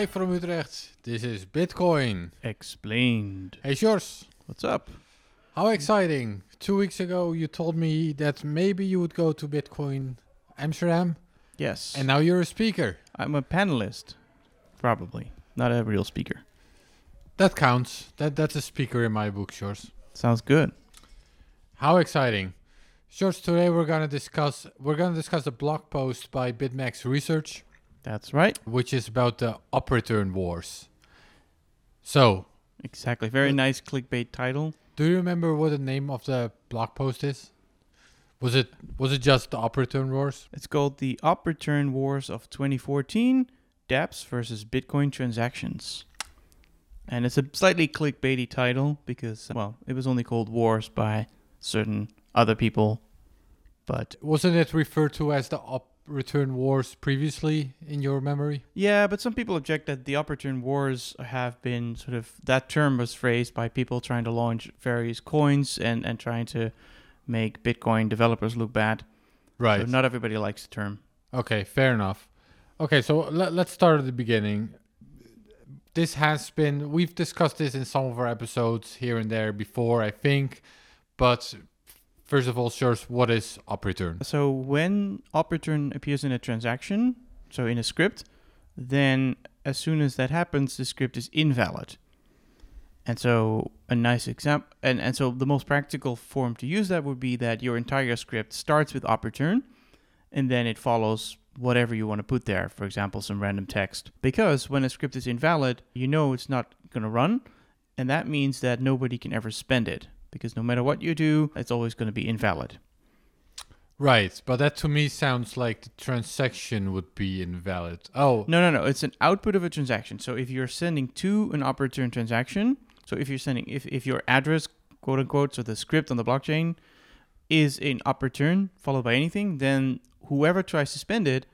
Live from Utrecht, this is Bitcoin. Explained. Hey, Sjors, What's up? how exciting. Two weeks ago, you told me that maybe you would go to Bitcoin Amsterdam, Yes. and now you're a speaker. I'm a panelist. Probably. Not a real speaker. That counts. That That's a speaker in my book, Sjors. Sounds good. How exciting. Sjors, today we're gonna discuss we're gonna discuss a blog post by BitMEX Research, That's right. which is about the op return wars. So, Exactly. Very Uh, nice clickbait title. do you remember what the name of the blog post is? Was it was it just the op return wars? It's called The Op Return Wars of 2014 dApps versus Bitcoin Transactions. And it's a slightly clickbaity title because, well, it was only called Wars by certain other people. But Wasn't it referred to as the up return wars previously in your memory? Yeah, but some people object that the op return wars have been sort of that term was phrased by people trying to launch various coins and and trying to make Bitcoin developers look bad. Right. So not everybody likes the term. Okay, fair enough. Okay, so let, let's start at the beginning. This has been, we've discussed this in some of our episodes here and there before, I think. But first of all, Sjors, what is op return? So when op return appears in a transaction, so in a script, then as soon as that happens, the script is invalid. And so a nice example, and, and so the most practical form to use that would be that your entire script starts with op return, and then it follows whatever you want to put there. For example, some random text. Because when a script is invalid, you know it's not going to run, and that means that nobody can ever spend it. Because no matter what you do, it's always going to be invalid. Right, but that to me sounds like the transaction would be invalid. Oh, No, no, no. It's an output of a transaction. So if you're sending to an op return transaction, so if you're sending, if, if your address, quote unquote, so the script on the blockchain is an op return followed by anything, then whoever tries to spend it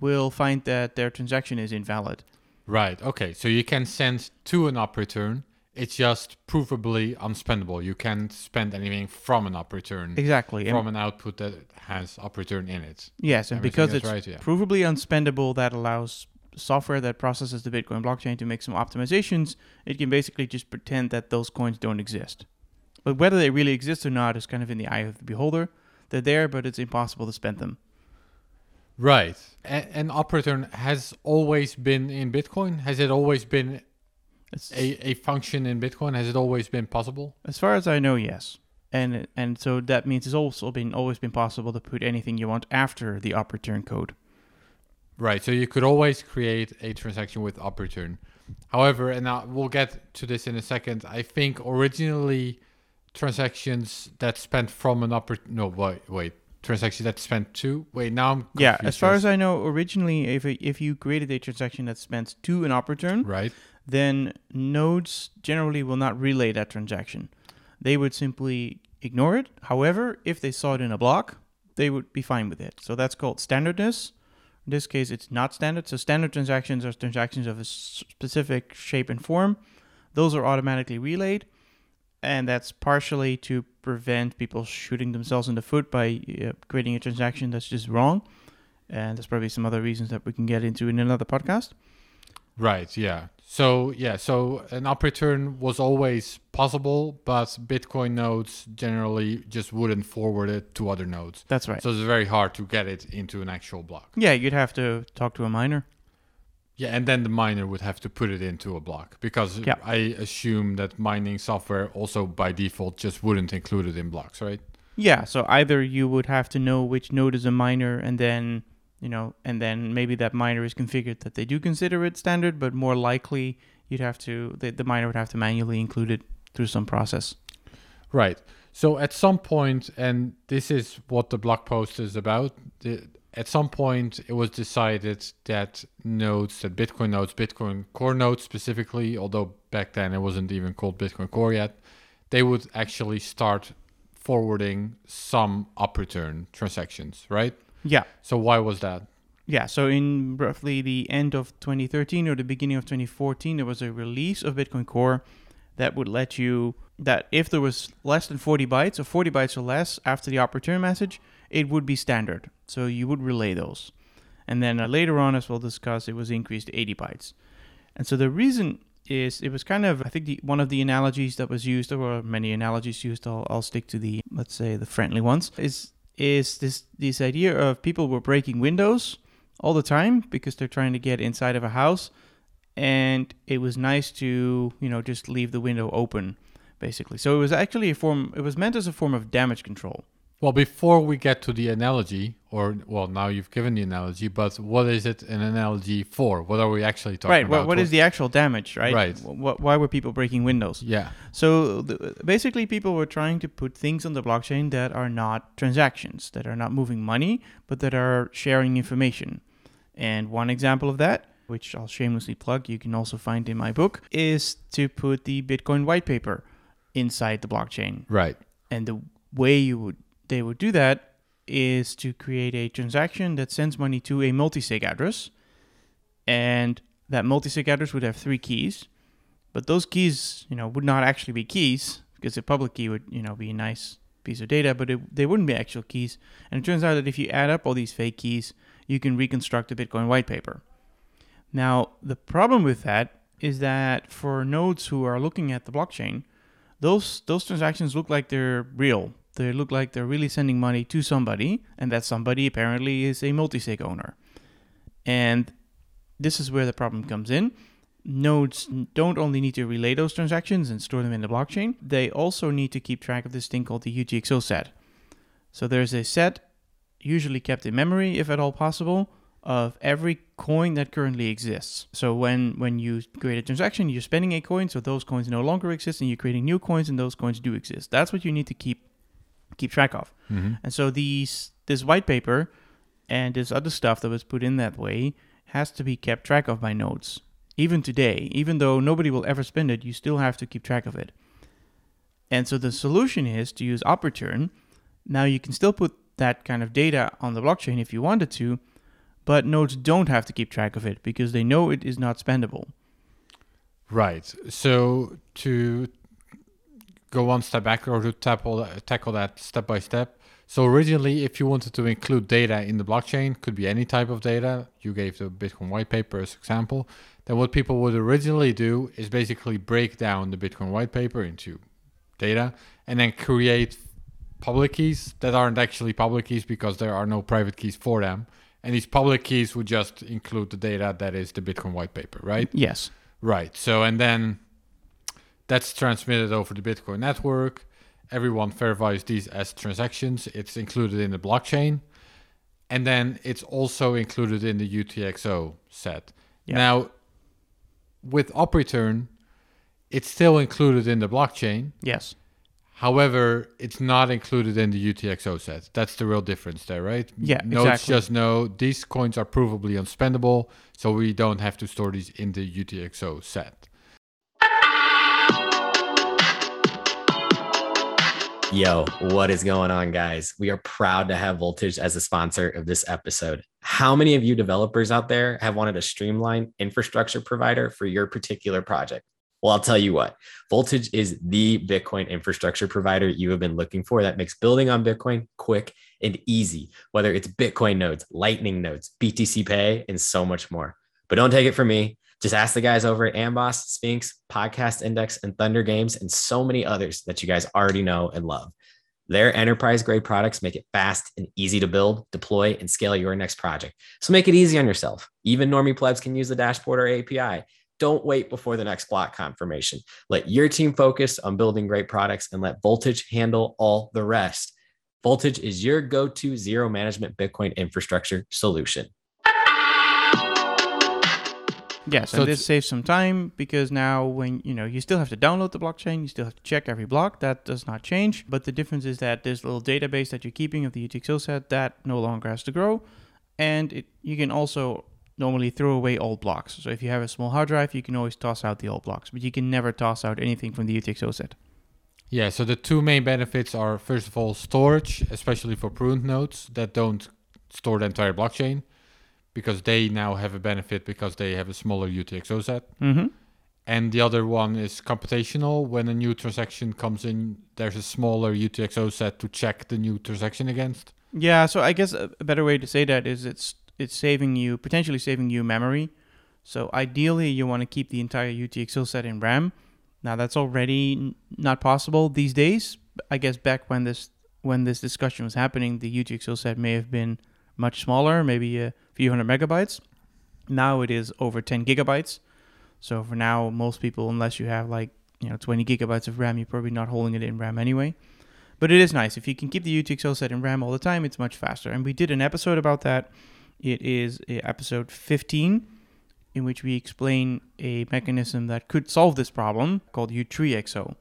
will find that their transaction is invalid. right. Okay, so you can send to an op return. It's just provably unspendable. You can't spend anything from an op return, Exactly. And from an output that has op return in it. yes, and Everything because it's right, yeah. provably unspendable, that allows software that processes the Bitcoin blockchain to make some optimizations. It can basically just pretend that those coins don't exist. But whether they really exist or not is kind of in the eye of the beholder. They're there, but it's impossible to spend them. Right. A- and op return has always been in Bitcoin? Has it always been It's, a, a function in Bitcoin? Has it always been possible? as far as I know, yes. And and so that means it's also been always been possible to put anything you want after the op return code. Right. So you could always create a transaction with op return. However, and now we'll get to this in a second, I think originally transactions that spent from an upper no wait wait transactions that spent to wait now I'm Yeah, as far as. I know, originally, if if you created a transaction that spent to an op return, right then nodes generally will not relay that transaction. They would simply ignore it. However, if they saw it in a block, they would be fine with it. So that's called standardness. In this case, it's not standard. So standard transactions are transactions of a specific shape and form. Those are automatically relayed, and that's partially to prevent people shooting themselves in the foot by uh, creating a transaction that's just wrong. And there's probably some other reasons that we can get into in another podcast. right yeah so yeah so an up return was always possible but bitcoin nodes generally just wouldn't forward it to other nodes That's right. so it's very hard to get it into an actual block Yeah, you'd have to talk to a miner. Yeah, and then the miner would have to put it into a block because Yeah. I assume that mining software also by default just wouldn't include it in blocks, right? Yeah, so either you would have to know which node is a miner and then, you know, and then maybe that miner is configured that they do consider it standard, but more likely you'd have to, the, the miner would have to manually include it through some process. Right. So at some point, and this is what the blog post is about, the, at some point it was decided that nodes, that Bitcoin nodes, Bitcoin Core nodes specifically, although back then it wasn't even called Bitcoin Core yet, they would actually start forwarding some op return transactions, right? Yeah. So why was that? Yeah, so in roughly the end of 2013 or the beginning of 2014, there was a release of Bitcoin Core that would let you that if there was less than 40 bytes or 40 bytes or less after the op return message, it would be standard. So you would relay those. And then uh, later on, as we'll discuss, it was increased to 80 bytes. And so the reason is it was kind of I think the, one of the analogies that was used, there were many analogies used. I'll, I'll stick to the let's say the friendly ones. Is is this this idea of people were breaking windows all the time because they're trying to get inside of a house, and it was nice to you know just leave the window open, basically. So it was actually a form. It was meant as a form of damage control. Well, before we get to the analogy, or well, now you've given the analogy, but what is it an analogy for? What are we actually talking right. about? What, what is the actual damage? Right. Right. Wh- why were people breaking windows? Yeah. So the, basically, people were trying to put things on the blockchain that are not transactions, that are not moving money, but that are sharing information. And one example of that, which I'll shamelessly plug, you can also find in my book, is to put the Bitcoin white paper inside the blockchain. Right. And the way you would they would do that is to create a transaction that sends money to a multi-sig address, and that multi-sig address would have three keys, but those keys, you know, would not actually be keys because a public key would, you know, be a nice piece of data, but it, they wouldn't be actual keys. And it turns out that if you add up all these fake keys, you can reconstruct a Bitcoin white paper. Now, the problem with that is that for nodes who are looking at the blockchain, those those transactions look like they're real. They look like they're really sending money to somebody, and that somebody apparently is a multisig owner. And this is where the problem comes in. Nodes don't only need to relay those transactions and store them in the blockchain, they also need to keep track of this thing called the UTXO set. So there's a set, usually kept in memory if at all possible, of every coin that currently exists. So when when you create a transaction, you're spending a coin, so those coins no longer exist, and you're creating new coins, and those coins do exist. That's what you need to keep keep track of. Mm-hmm. And so these this white paper and this other stuff that was put in that way has to be kept track of by nodes. Even today, even though nobody will ever spend it, you still have to keep track of it. And so the solution is to use op return. Now you can still put that kind of data on the blockchain if you wanted to, but nodes don't have to keep track of it because they know it is not spendable. Right. So to go one step back or to tackle tackle that step by step. So originally, if you wanted to include data in the blockchain, could be any type of data. You gave the Bitcoin white paper as example. Then what people would originally do is basically break down the Bitcoin white paper into data and then create public keys that aren't actually public keys because there are no private keys for them. And these public keys would just include the data that is the Bitcoin white paper, right? Yes. Right. So, and then that's transmitted over the Bitcoin network. Everyone verifies these as transactions. It's included in the blockchain. And then it's also included in the UTXO set. Now, with op return, it's still included in the blockchain. Yes. However, it's not included in the UTXO set. That's the real difference there, right? Yeah, Nodes exactly. just know these coins are provably unspendable, so we don't have to store these in the UTXO set. Yo, what is going on, guys? We are proud to have Voltage as a sponsor of this episode. How many of you developers out there have wanted a streamlined infrastructure provider for your particular project? Well, I'll tell you what, Voltage is the Bitcoin infrastructure provider you have been looking for that makes building on Bitcoin quick and easy, whether it's Bitcoin nodes, Lightning nodes, BTC Pay, and so much more. But don't take it from me. Just ask the guys over at Amboss, Sphinx, Podcast Index, and Thunder Games, and so many others that you guys already know and love. Their enterprise grade products make it fast and easy to build, deploy, and scale your next project. So make it easy on yourself. Even normie plebs can use the dashboard or API. Don't wait before the next block confirmation. Let your team focus on building great products and let Voltage handle all the rest. Voltage is your go to zero management Bitcoin infrastructure solution. Yes, So and this saves some time because now when you know you still have to download the blockchain, you still have to check every block. That does not change, but the difference is that this little database that you're keeping of the UTXO set that no longer has to grow, and it, you can also normally throw away old blocks. So if you have a small hard drive, you can always toss out the old blocks, but you can never toss out anything from the UTXO set. Yeah, so the two main benefits are first of all storage, especially for pruned nodes that don't store the entire blockchain, because they now have a benefit because they have a smaller UTXO set. Mm-hmm. And the other one is computational. When a new transaction comes in, there's a smaller UTXO set to check the new transaction against. Yeah, so I guess a better way to say that is it's it's saving you potentially saving you memory. So ideally, you want to keep the entire UTXO set in RAM. Now that's already n- not possible these days. I guess back when this when this discussion was happening, the UTXO set may have been much smaller, maybe a few hundred megabytes. Now it is over 10 gigabytes. So for now, most people, unless you have like you know 20 gigabytes of RAM, you're probably not holding it in RAM anyway. But it is nice if you can keep the UTXO set in RAM all the time. It's much faster. And we did an episode about that. It is uh, episode 15, in which we explain a mechanism that could solve this problem called Utreexo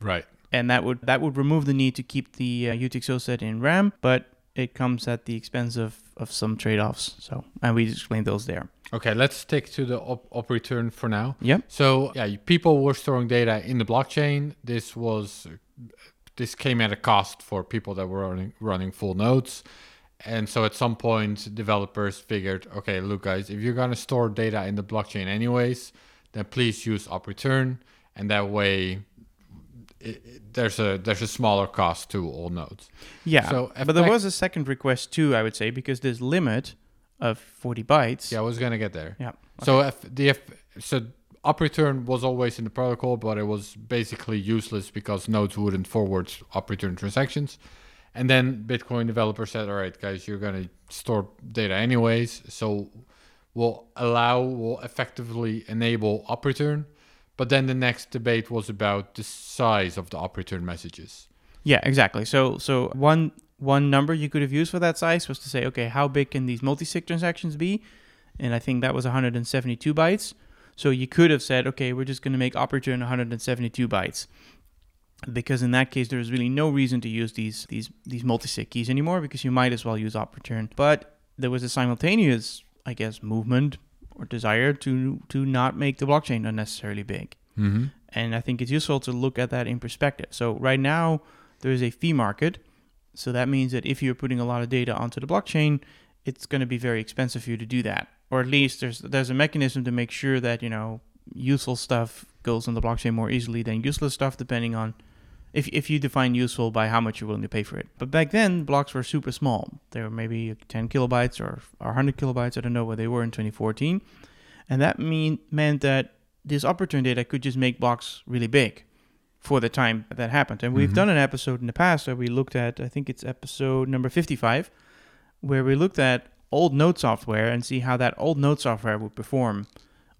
Right. and that would that would remove the need to keep the uh, UTXO set in RAM, but it comes at the expense of, of some trade-offs. So, and we explained those there. Okay, let's stick to the op, op return for now. Yep. So yeah, people were storing data in the blockchain. This was this came at a cost for people that were running running full nodes. And so at some point, developers figured, okay, look, guys, if you're gonna store data in the blockchain anyways, then please use op return, and that way, it, there's a there's a smaller cost to all nodes. Yeah. So, but there was a second request too, I would say, because this limit of 40 bytes. Yeah, I was gonna get there. Yeah. So if the if, so op return was always in the protocol, but it was basically useless because nodes wouldn't forward op return transactions. And then Bitcoin developers said, "All right, guys, you're gonna store data anyways, so we'll allow, we'll effectively enable op return." But then the next debate was about the size of the op return messages. Yeah, exactly. So so one one number you could have used for that size was to say, okay, how big can these multi-sig transactions be? And I think that was 172 bytes. So you could have said, okay, we're just going to make op return 172 bytes. Because in that case, there's really no reason to use these these these multi-sig keys anymore because you might as well use op return. But there was a simultaneous, I guess, movement or desire to to not make the blockchain unnecessarily big. Mm-hmm. And I think it's useful to look at that in perspective. So right now there is a fee market. So that means that if you're putting a lot of data onto the blockchain, it's going to be very expensive for you to do that. Or at least there's there's a mechanism to make sure that, you know, useful stuff goes on the blockchain more easily than useless stuff depending on if if you define useful by how much you're willing to pay for it. But back then blocks were super small. They were maybe 10 kilobytes or, or 100 kilobytes. I don't know what they were in 2014. And that mean meant that this op return data could just make blocks really big for the time that happened. And we've Mhm. done an episode in the past where we looked at, I think it's episode number 55, where we looked at old node software and see how that old node software would perform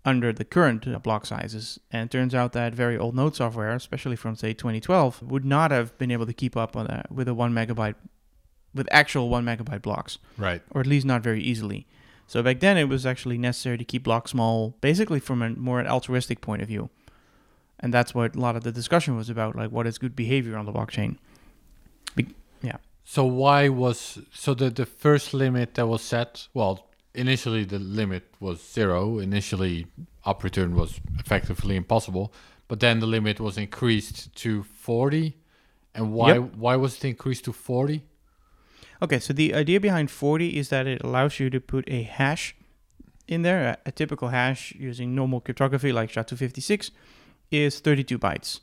under the current uh, block sizes. And it turns out that very old node software, especially from say 2012, would not have been able to keep up on a, with a one megabyte, with actual one megabyte blocks Right. or at least not very easily. So back then, it was actually necessary to keep blocks small, basically from a more altruistic point of view, and that's what a lot of the discussion was about, like what is good behavior on the blockchain. Be- yeah, So why was so the the first limit that was set? Well, initially the limit was zero. Initially, op return was effectively impossible, but then the limit was increased to forty. And why Yep. why was it increased to forty? Okay, so the idea behind 40 is that it allows you to put a hash in there. A, a typical hash using normal cryptography like SHA-256 is 32 bytes.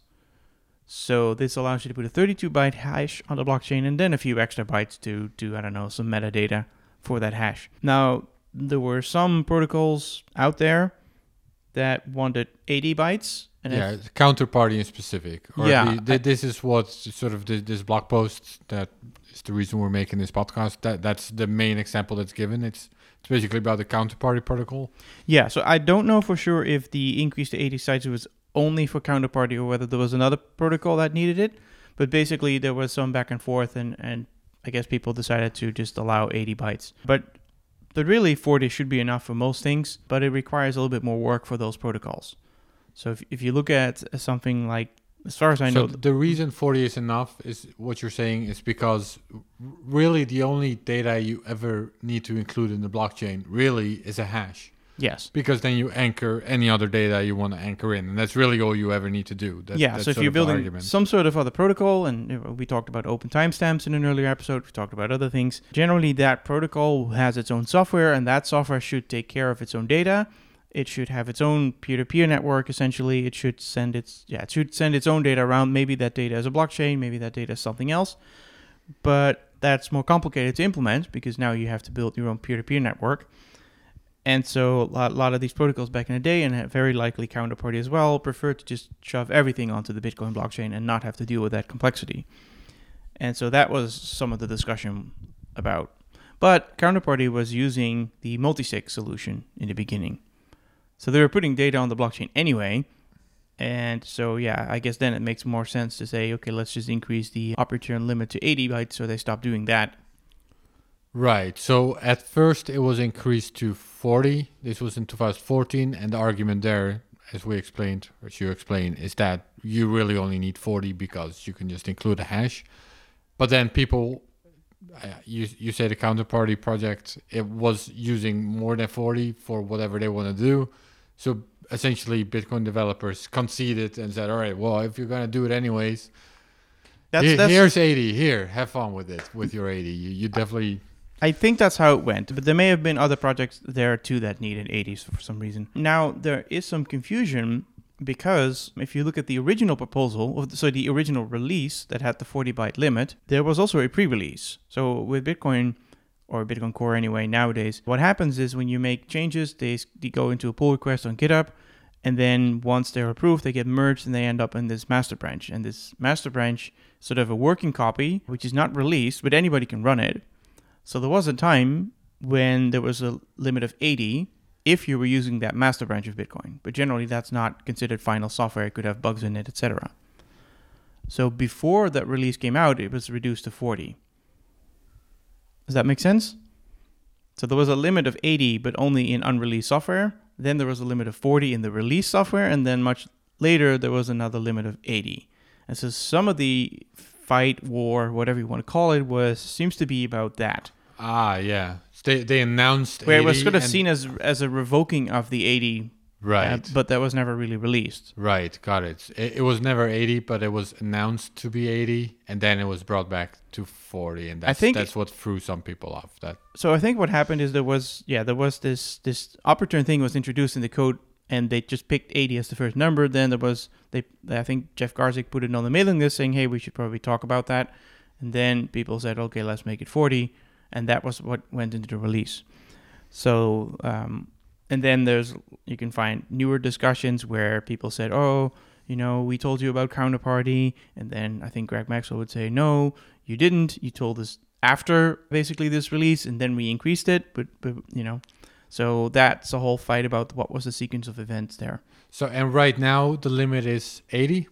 So this allows you to put a 32 byte hash on the blockchain and then a few extra bytes to do, I don't know, some metadata for that hash. Now, there were some protocols out there that wanted 80 bytes. And yeah, if- counterparty in specific. Or Yeah, the- the- I- this is what sort of the, this blog post that is the reason we're making this podcast. That that's the main example that's given. It's it's basically about the counterparty protocol. Yeah, so I don't know for sure if the increase to 80 sites was only for counterparty or whether there was another protocol that needed it. But basically, there was some back and forth, and, and I guess people decided to just allow 80 bytes. But but really, 40 should be enough for most things, but it requires a little bit more work for those protocols. So if, if you look at something like, as far as I so know, the reason 40 is enough is what you're saying is because really the only data you ever need to include in the blockchain really is a hash yes. because then you anchor any other data you want to anchor in and that's really all you ever need to do that, yeah, that's so if you're building argument. some sort of other protocol, and we talked about open timestamps in an earlier episode, we talked about other things. Generally, that protocol has its own software, and that software should take care of its own data. It should have its own peer-to-peer network. Essentially, it should send its yeah, it should send its own data around. Maybe that data is a blockchain, maybe that data is something else, but that's more complicated to implement because now you have to build your own peer-to-peer network. And so a lot, lot of these protocols back in the day, and very likely Counterparty as well, prefer to just shove everything onto the Bitcoin blockchain and not have to deal with that complexity. And so that was some of the discussion about. But Counterparty was using the multisig solution in the beginning. So they were putting data on the blockchain anyway. And so, yeah, I guess then it makes more sense to say, okay, let's just increase the op return limit to 80 bytes. So they stopped doing that. Right. So at first it was increased to 40. This was in 2014. And the argument there, as we explained, as you explained, is that you really only need 40 because you can just include a hash. But then people, uh, you you say the counterparty project, it was using more than 40 for whatever they want to do. So essentially, Bitcoin developers conceded and said, all right, well, if you're going to do it anyways, That's, that's, here's 80. Here, have fun with it, with your 80. You, you definitely, I think that's how it went, but there may have been other projects there too that needed 80s for some reason. Now, there is some confusion because if you look at the original proposal, so the original release that had the 40 byte limit, there was also a pre release. So with Bitcoin, or Bitcoin Core anyway, nowadays, what happens is when you make changes, they, they go into a pull request on GitHub. And then once they're approved, they get merged and they end up in this master branch. And this master branch sort of a working copy, which is not released, but anybody can run it. So there was a time when there was a limit of 80 if you were using that master branch of Bitcoin. But generally, that's not considered final software. It could have bugs in it, etc. So before that release came out, it was reduced to 40. Does that make sense? So there was a limit of 80, but only in unreleased software. Then there was a limit of 40 in the release software, and then much later there was another limit of 80. And so some of the fight, war, whatever you want to call it, was seems to be about that, ah, yeah. They, they announced where it was 80 sort of seen as as a revoking of the 80, uh, Right. but that was never really released. Right, got it. it. It was never 80, but it was announced to be 80, and then it was brought back to 40, and that's, think- that's what threw some people off. That So I think what happened is there was yeah there was this this op return thing was introduced in the code and they just picked 80 as the first number. Then there was they I think Jeff Garzik put it on the mailing list saying hey we should probably talk about that, and then people said okay let's make it 40, and that was what went into the release. So um, and then there's you can find newer discussions where people said oh you know we told you about counterparty. And then I think Greg Maxwell would say no you didn't. You told us after basically this release and then we increased it. But, but you know so that's a whole fight about what was the sequence of events there. So and right now the limit is 80.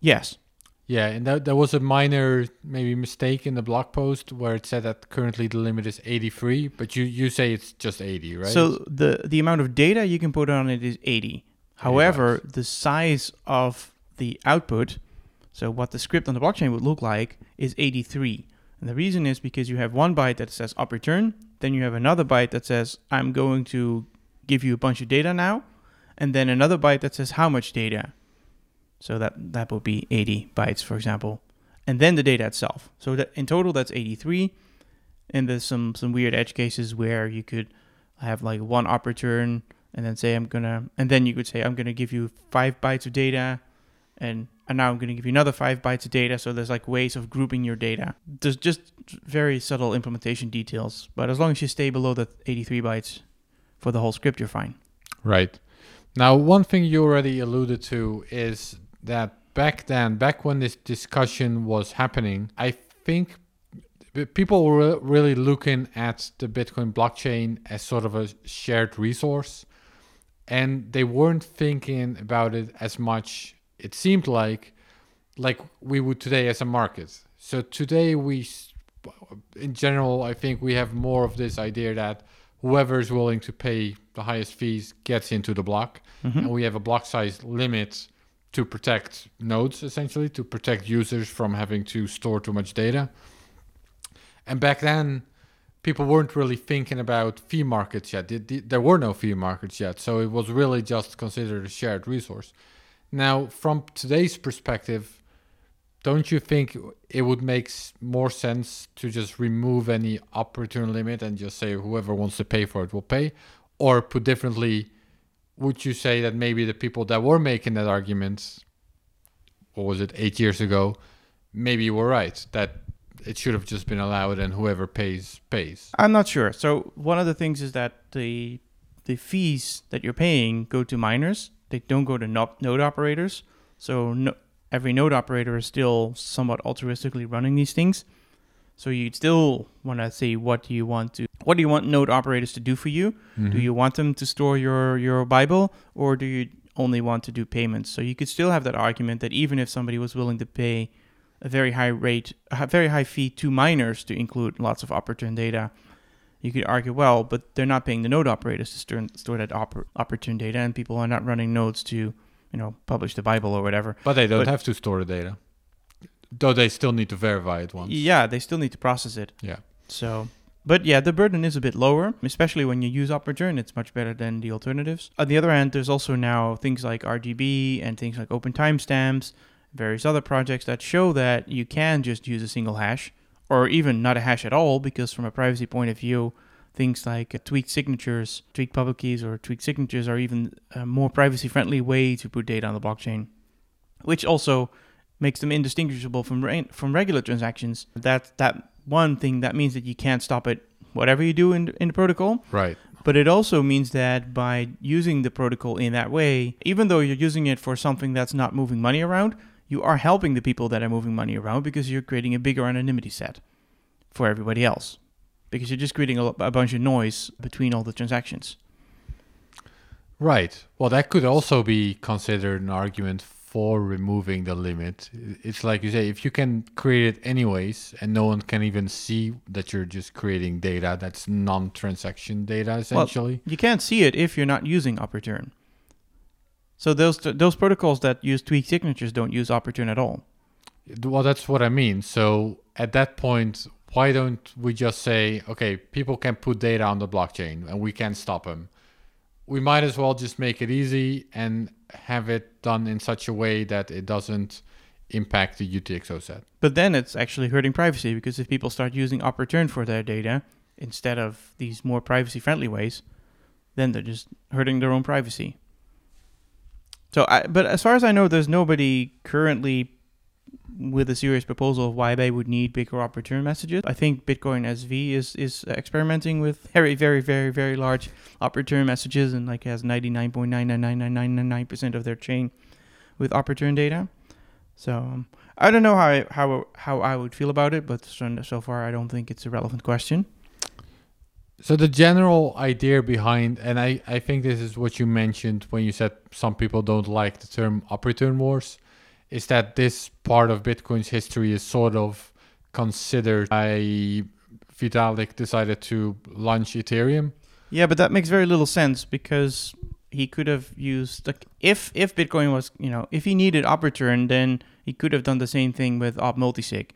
yes Yeah, and that that was a minor maybe mistake in the blog post where it said that currently the limit is 83, but you you say it's just 80, right? so the the amount of data you can put on it is 80 however the size of the output so what the script on the blockchain would look like is 83 and the reason is because you have one byte that says op return then you have another byte that says i'm going to give you a bunch of data now and then another byte that says how much data so that that would be 80 bytes for example. And then the data itself. So that in total that's 83 and there's some some weird edge cases where you could have like one op return and then say i'm gonna and then you could say i'm gonna give you five bytes of data and and now i'm gonna give you another five bytes of data. So there's like ways of grouping your data. There's just very subtle implementation details but as long as you stay below the 83 bytes for the whole script you're fine. Right. Now, one thing you already alluded to is that back then, back when this discussion was happening, I think people were really looking at the Bitcoin blockchain as sort of a shared resource. And they weren't thinking about it as much, it seemed like, like we would today as a market. So today, we, in general, I think we have more of this idea that whoever is willing to pay the highest fees gets into the block. Mm-hmm. And we have a block size limit to protect nodes, essentially, to protect users from having to store too much data. And back then, people weren't really thinking about fee markets yet. The- the- There were no fee markets yet. So it was really just considered a shared resource. Now, from today's perspective, don't you think it would make more sense to just remove any op return limit and just say whoever wants to pay for it will pay? Or put differently, would you say that maybe the people that were making that argument, what was it, eight years ago, maybe were right that it should have just been allowed and whoever pays pays? I'm not sure. So one of the things is that the the fees that you're paying go to miners. They don't go to no- node operators. So no, every node operator is still somewhat altruistically running these things. So you'd still want to see what do you want to what do you want node operators to do for you? Mm-hmm. Do you want them to store your your Bible or do you only want to do payments? So you could still have that argument that even if somebody was willing to pay a very high rate, a very high fee to miners to include lots of op return data, you could argue, well, but they're not paying the node operators to store, store that oper, op return data, and people are not running nodes to, you know, publish the Bible or whatever. But they don't But- have to store the data. Though they still need to verify it once. Yeah, they still need to process it. Yeah. So, but yeah, the burden is a bit lower, especially when you use op return. It's much better than the alternatives. On the other hand, there's also now things like RGB and things like open timestamps, various other projects that show that you can just use a single hash or even not a hash at all, because from a privacy point of view, things like tweaked signatures, tweaked public keys, or tweaked signatures are even a more privacy friendly way to put data on the blockchain, which also makes them indistinguishable from re- from regular transactions. That that one thing that means that you can't stop it whatever you do in in the protocol. Right. But it also means that by using the protocol in that way, even though you're using it for something that's not moving money around, you are helping the people that are moving money around because you're creating a bigger anonymity set for everybody else. Because you're just creating a, a bunch of noise between all the transactions. Right. Well, that could also be considered an argument for removing the limit. It's like you say, if you can create it anyways, and no one can even see that you're just creating data that's non-transaction data, essentially. You can't see it if you're not using op return. So those those protocols that use tweak signatures don't use op return at all. Well, that's what I mean. So at that point, why don't we just say, okay, people can put data on the blockchain and we can stop them? We might as well just make it easy and have it done in such a way that it doesn't impact the UTXO set. But then it's actually hurting privacy because if people start using op return for their data instead of these more privacy friendly ways, then they're just hurting their own privacy. So, I, but as far as I know, there's nobody currently with a serious proposal of why they would need bigger op return messages. I think Bitcoin SV is is experimenting with very, very, very, very large op return messages and like has 99.99999% of their chain with op return data. So um, I don't know how I, how how I would feel about it, but so, so far I don't think it's a relevant question. So the general idea behind, and I, I think this is what you mentioned when you said some people don't like the term op return wars, is that this part of Bitcoin's history is sort of considered by Vitalik decided to launch Ethereum. Yeah, but that makes very little sense because he could have used like if if Bitcoin was you know if he needed op return, then he could have done the same thing with Op Multisig.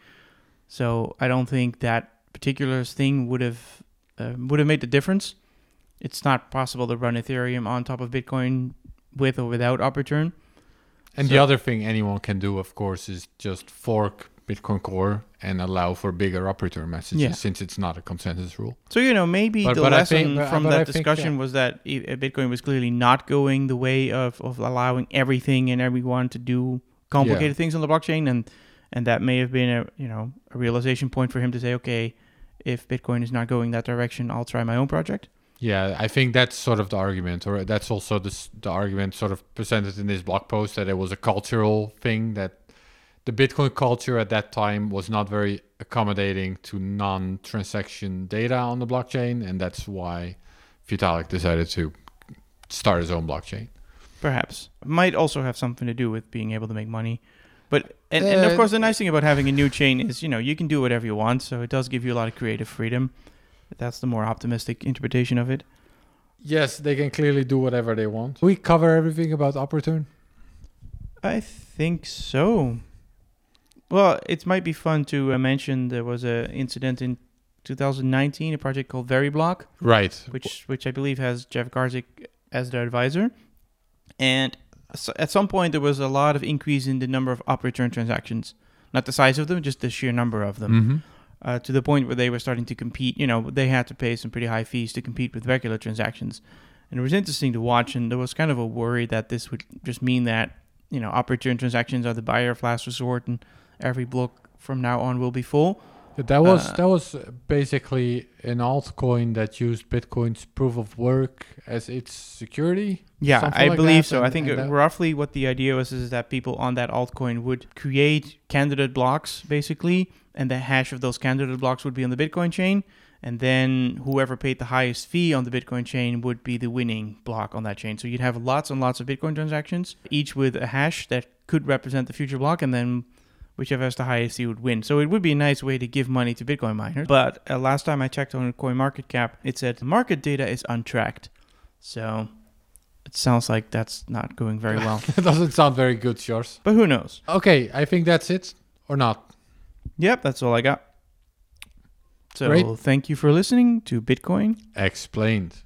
So I don't think that particular thing would have uh, would have made the difference. It's not possible to run Ethereum on top of Bitcoin with or without op return. And the other thing anyone can do, of course, is just fork Bitcoin Core and allow for bigger op return messages Yeah. since it's not a consensus rule. So you know maybe But- the but lesson think- but- from but that I think, discussion yeah. was that uh, Bitcoin was clearly not going the way of, of allowing everything and everyone to do complicated things on the blockchain, and and that may have been a you know a realization point for him to say, okay, if Bitcoin is not going that direction, I'll try my own project. Yeah, I think that's sort of the argument, or that's also the, the argument sort of presented in this blog post that it was a cultural thing that the Bitcoin culture at that time was not very accommodating to non-transaction data on the blockchain, and that's why Vitalik decided to start his own blockchain. Perhaps might also have something to do with being able to make money. But and, and of Uh, course, the nice thing about having a new chain is you know you can do whatever you want, so it does give you a lot of creative freedom. That's the more optimistic interpretation of it. Yes, they can clearly do whatever they want. We cover everything about op return. I think so. Well, it might be fun to uh, mention there was a incident in 2019, a project called VeriBlock, Right. which which I believe has Jeff Garzik as their advisor. And s- at some point, there was a lot of increase in the number of op return transactions, not the size of them, just the sheer number of them Mm-hmm. Uh, to the point where they were starting to compete. You know, they had to pay some pretty high fees to compete with regular transactions. And it was interesting to watch, and there was kind of a worry that this would just mean that, you know, op return transactions are the buyer of last resort and every block from now on will be full. That was Uh, that was basically an altcoin that used Bitcoin's proof of work as its security. Yeah, I like believe so. I think and uh, that- roughly what the idea was is that people on that altcoin would create candidate blocks basically, and the hash of those candidate blocks would be on the Bitcoin chain, and then whoever paid the highest fee on the Bitcoin chain would be the winning block on that chain. So you'd have lots and lots of Bitcoin transactions, each with a hash that could represent the future block, and then whichever has the highest fee would win. So it would be a nice way to give money to Bitcoin miners. But uh, last time I checked on CoinMarketCap, it said market data is untracked. So it sounds like that's not going very well. it doesn't sound very good, Sjors. but who knows? Okay, I think that's it, or not. Yep, that's all I got. So Great. thank you for listening to Bitcoin. Explained.